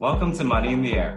Welcome to Money in the Air,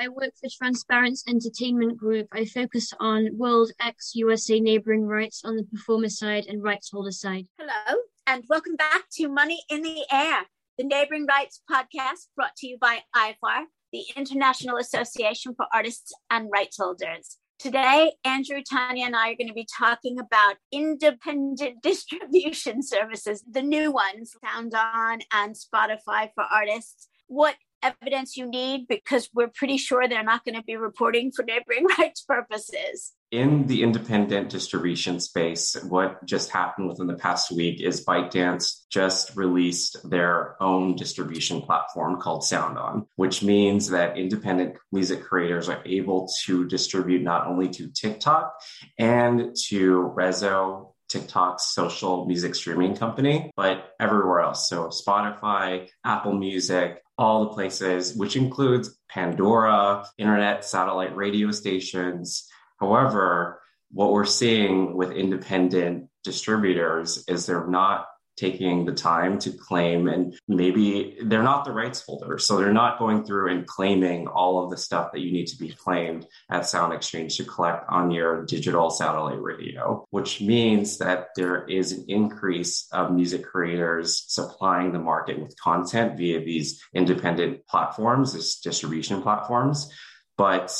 I work for Transparence Entertainment Group. I focus on World X USA neighboring rights on the performer side and rights holder side. Hello, and welcome back to Money in the Air, the Neighboring Rights podcast brought to you by IAFAR, the International Association for Artists and Rights Holders. Today, Andrew, Tanya, and I are going to be talking about independent distribution services, the new ones, SoundOn and Spotify for artists. What evidence you need because we're pretty sure they're not going to be reporting for neighboring rights purposes. In the independent distribution space, what just happened within the past week is ByteDance just released their own distribution platform called SoundOn, which means that independent music creators are able to distribute not only to TikTok and to Resso, TikTok's social music streaming company, but everywhere else. So Spotify, Apple Music, all the places, which includes Pandora, internet satellite radio stations. However, what we're seeing with independent distributors is they're not taking the time to claim and maybe they're not the rights holder so they're not going through and claiming all of the stuff that you need to be claimed at sound exchange to collect on your digital satellite radio which means that there is an increase of music creators supplying the market with content via these independent platforms these distribution platforms but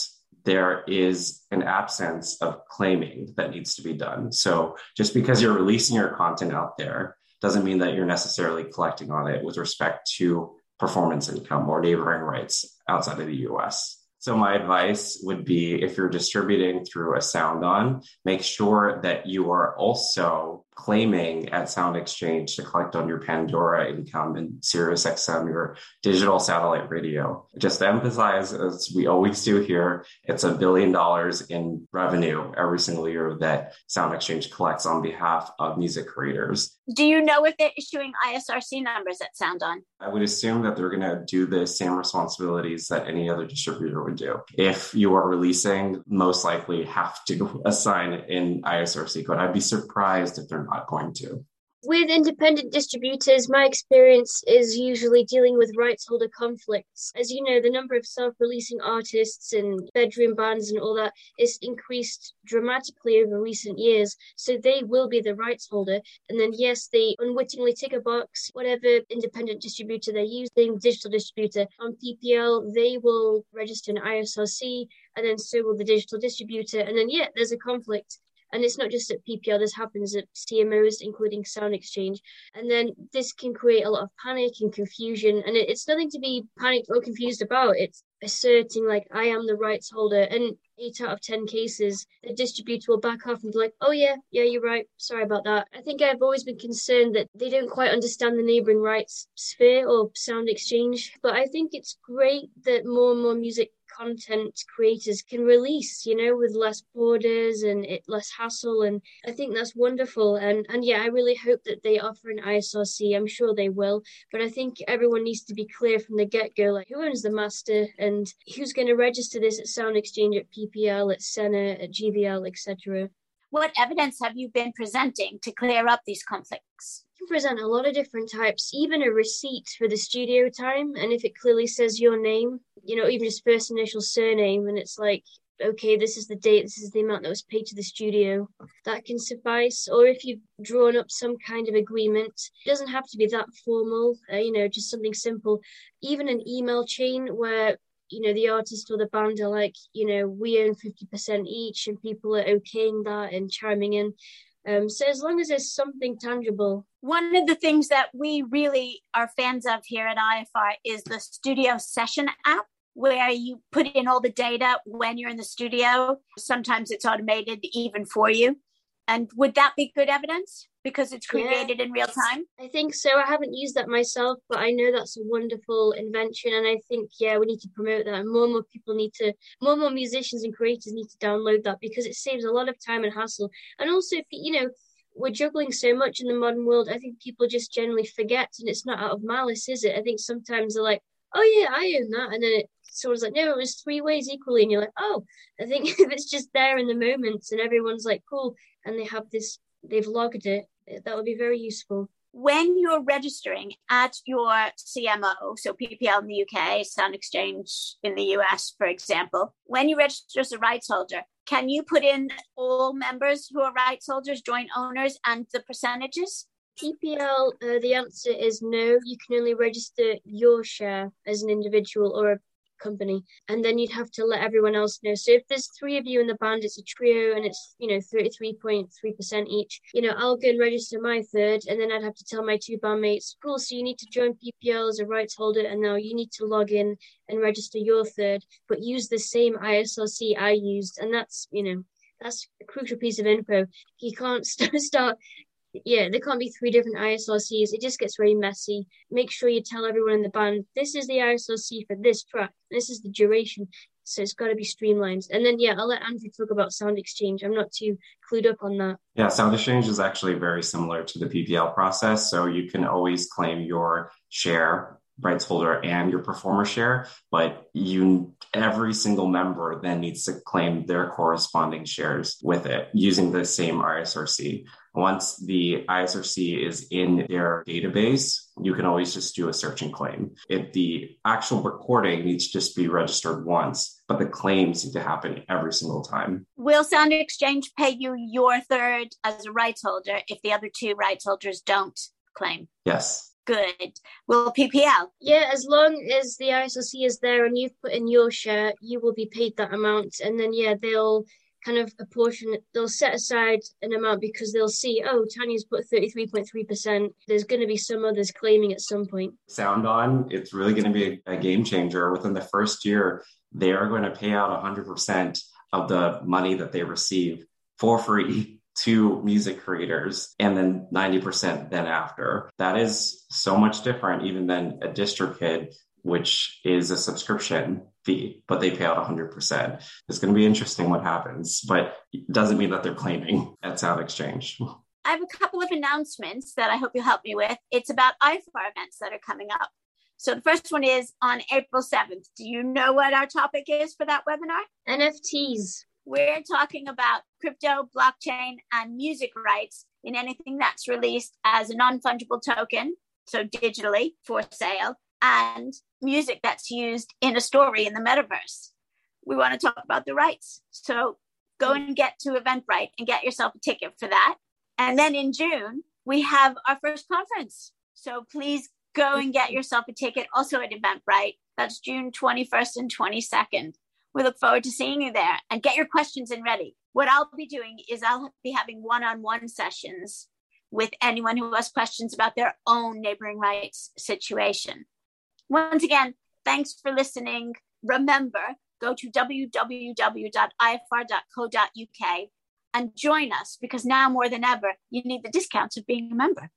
there is an absence of claiming that needs to be done. So just because you're releasing your content out there doesn't mean that you're necessarily collecting on it with respect to performance income or neighboring rights outside of the US. So my advice would be if you're distributing through a SoundOn, make sure that you are also claiming at Sound Exchange to collect on your Pandora income and SiriusXM, your digital satellite radio. Just to emphasize, as we always do here, it's a billion dollars in revenue every single year that Sound Exchange collects on behalf of music creators. Do you know if they're issuing ISRC numbers at SoundOn? I would assume that they're going to do the same responsibilities that any other distributor would do. If you are releasing, most likely have to assign an ISRC code. I'd be surprised if they're not going to. With independent distributors, my experience is usually dealing with rights holder conflicts. As you know, the number of self releasing artists and bedroom bands and all that is increased dramatically over recent years. So they will be the rights holder. And then, yes, they unwittingly tick a box, whatever independent distributor they're using, digital distributor. On PPL, they will register an ISRC, and then so will the digital distributor. And then, yeah, there's a conflict. And it's not just at PPR, this happens at CMOs, including Sound Exchange. And then this can create a lot of panic and confusion. And it, it's nothing to be panicked or confused about. It's asserting, like, I am the rights holder. And eight out of 10 cases, the distributor will back off and be like, oh, yeah, yeah, you're right. Sorry about that. I think I've always been concerned that they don't quite understand the neighboring rights sphere or Sound Exchange. But I think it's great that more and more music content creators can release, you know, with less borders and it less hassle. And I think that's wonderful. And and yeah, I really hope that they offer an ISRC. I'm sure they will. But I think everyone needs to be clear from the get go, like who owns the master and who's going to register this at Sound Exchange, at PPL, at SENA, at GVL, etc. What evidence have you been presenting to clear up these conflicts? Can present a lot of different types, even a receipt for the studio time. And if it clearly says your name, you know, even just first initial surname, and it's like, okay, this is the date, this is the amount that was paid to the studio, that can suffice. Or if you've drawn up some kind of agreement, it doesn't have to be that formal, uh, you know, just something simple. Even an email chain where you know the artist or the band are like you know we own 50% each and people are okaying that and chiming in um, so as long as there's something tangible. One of the things that we really are fans of here at IAFAR is the Studio Session app, where you put in all the data when you're in the studio. Sometimes it's automated even for you. And would that be good evidence because it's created yeah, in real time? I think so. I haven't used that myself, but I know that's a wonderful invention. And I think, yeah, we need to promote that. And more and more people need to, more and more musicians and creators need to download that because it saves a lot of time and hassle. And also, if you know, we're juggling so much in the modern world, I think people just generally forget, and it's not out of malice, is it? I think sometimes they're like, oh, yeah, I own that. And then it someone's like, no, it was three ways equally. And you're like, oh, I think if it's just there in the moment and everyone's like, cool, and they have this, they've logged it, that would be very useful. When you're registering at your CMO, so PPL in the UK, Sound Exchange in the US, for example, when you register as a rights holder, can you put in all members who are rights holders, joint owners, and the percentages? PPL, uh, the answer is no. You can only register your share as an individual or a company and then you'd have to let everyone else know so if there's three of you in the band it's a trio and it's you know 33.3% each you know i'll go and register my third and then i'd have to tell my two bandmates cool so you need to join ppl as a rights holder and now you need to log in and register your third but use the same isrc i used and that's you know that's a crucial piece of info. You can't start yeah, there can't be three different ISRCs. It just gets very messy. Make sure you tell everyone in the band this is the ISRC for this track. This is the duration. So it's got to be streamlined. And then, yeah, I'll let Andrew talk about Sound Exchange. I'm not too clued up on that. Yeah, Sound Exchange is actually very similar to the PPL process. So you can always claim your share rights holder and your performer share, but you every single member then needs to claim their corresponding shares with it using the same ISRC. Once the ISRC is in their database, you can always just do a search and claim. If the actual recording needs to just be registered once, but the claims need to happen every single time. Will Sound Exchange pay you your third as a rights holder if the other two rights holders don't claim? Yes good. Will PPL? Yeah, as long as the ISRC is there and you've put in your share, you will be paid that amount. And then, yeah, they'll kind of apportion they'll set aside an amount because they'll see oh tanya's put 33.3% there's going to be some others claiming at some point SoundOn it's really going to be a, a game changer within the first year they are going to pay out 100% of the money that they receive for free to music creators and then 90% then after that is so much different even than a DistroKid which is a subscription fee, but they pay out 100%. It's going to be interesting what happens, but it doesn't mean that they're claiming at Sound Exchange. I have a couple of announcements that I hope you'll help me with. It's about IAFAR events that are coming up. So the first one is on April 7th. Do you know what our topic is for that webinar? NFTs. We're talking about crypto, blockchain, and music rights in anything that's released as a non fungible token, so digitally for sale, and music that's used in a story in the metaverse. We want to talk about the rights. So go hmm. and get to Eventbrite and get yourself a ticket for that. And then in June, we have our first conference. So please go and get yourself a ticket also at Eventbrite. That's June 21st and 22nd. We look forward to seeing you there and get your questions in ready. What I'll be doing is I'll be having one on one sessions with anyone who has questions about their own neighboring rights situation. Once again, thanks for listening. Remember, go to www.iafar.co.uk and join us because now more than ever, you need the discounts of being a member.